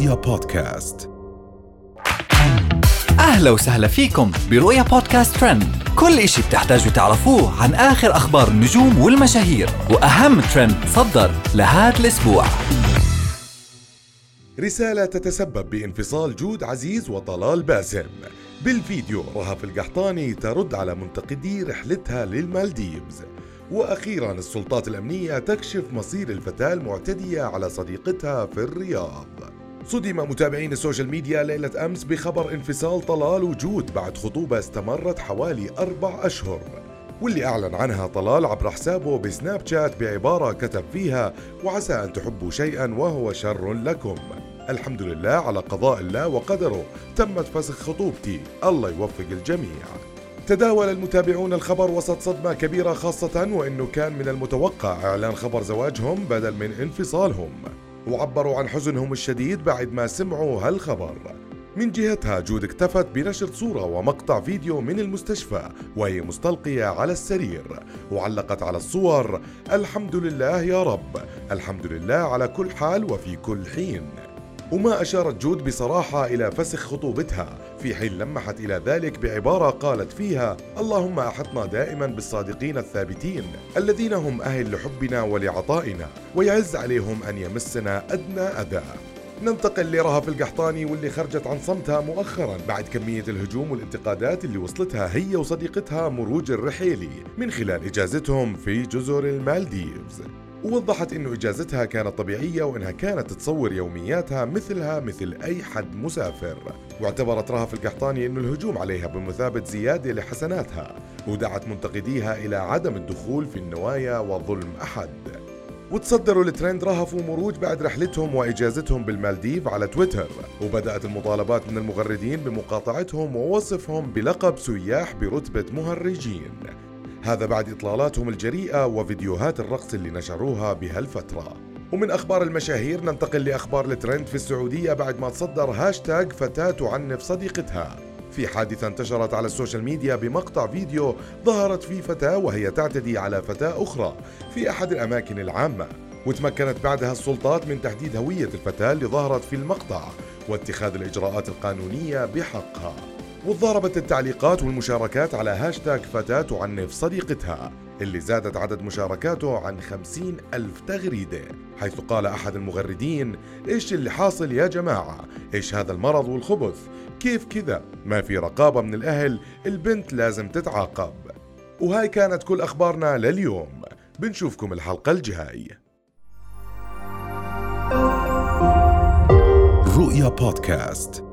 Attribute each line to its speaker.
Speaker 1: رؤيا بودكاست.
Speaker 2: أهلا وسهلا فيكم برؤيا بودكاست ترند. كل إشي بتحتاجوا تعرفوه عن آخر أخبار النجوم والمشاهير وأهم ترند صدر لهذا الأسبوع.
Speaker 1: رسالة تتسبب بانفصال جود عزيز وطلال باسم. بالفيديو رهف القحطاني ترد على منتقدي رحلتها للمالديفز. وأخيرا السلطات الأمنية تكشف مصير الفتاة المعتدية على صديقتها في الرياض. صدم متابعين السوشيال ميديا ليلة أمس بخبر انفصال طلال وجود بعد خطوبة استمرت حوالي أربع أشهر. واللي أعلن عنها طلال عبر حسابه بسناب شات بعبارة كتب فيها وعسى أن تحبوا شيئا وهو شر لكم. الحمد لله على قضاء الله وقدره. تمت فسخ خطوبتي. الله يوفق الجميع. تداول المتابعون الخبر وسط صدمة كبيرة خاصة وأنه كان من المتوقع إعلان خبر زواجهم بدل من انفصالهم. وعبروا عن حزنهم الشديد بعد ما سمعوا هالخبر. من جهتها جود اكتفت بنشر صورة ومقطع فيديو من المستشفى وهي مستلقية على السرير. وعلقت على الصور الحمد لله يا رب الحمد لله على كل حال وفي كل حين. وما أشارت جود بصراحة إلى فسخ خطوبتها. في حين لمحت إلى ذلك بعبارة قالت فيها اللهم أحطنا دائما بالصادقين الثابتين الذين هم أهل لحبنا ولعطائنا ويعز عليهم أن يمسنا أدنى أذى. ننتقل لرهف القحطاني واللي خرجت عن صمتها مؤخرا بعد كمية الهجوم والانتقادات اللي وصلتها هي وصديقتها مروج الرحيلي من خلال إجازتهم في جزر المالديفز. ووضحت إنه إجازتها كانت طبيعية وإنها كانت تصور يومياتها مثلها مثل أي حد مسافر. واعتبرت رهف القحطاني إنه الهجوم عليها بمثابة زيادة لحسناتها ودعت منتقديها إلى عدم الدخول في النوايا وظلم أحد. وتصدروا الترند رهف ومروج بعد رحلتهم وإجازتهم بالمالديف على تويتر. وبدأت المطالبات من المغردين بمقاطعتهم ووصفهم بلقب سياح برتبة مهرجين. هذا بعد إطلالاتهم الجريئة وفيديوهات الرقص اللي نشروها بهالفترة. ومن أخبار المشاهير ننتقل لأخبار الترند في السعودية بعد ما تصدر هاشتاج فتاة تعنف صديقتها. في حادثة انتشرت على السوشيال ميديا بمقطع فيديو ظهرت فيه فتاة وهي تعتدي على فتاة أخرى في أحد الأماكن العامة. وتمكنت بعدها السلطات من تحديد هوية الفتاة اللي ظهرت في المقطع واتخاذ الإجراءات القانونية بحقها. وضربت التعليقات والمشاركات على هاشتاج فتاة تعنف صديقتها اللي زادت عدد مشاركاته عن خمسين ألف تغريدة حيث قال أحد المغردين إيش اللي حاصل يا جماعة؟ إيش هذا المرض والخبث؟ كيف كذا؟ ما في رقابة من الأهل البنت لازم تتعاقب. وهاي كانت كل أخبارنا لليوم. بنشوفكم الحلقة الجاي. رؤيا بودكاست.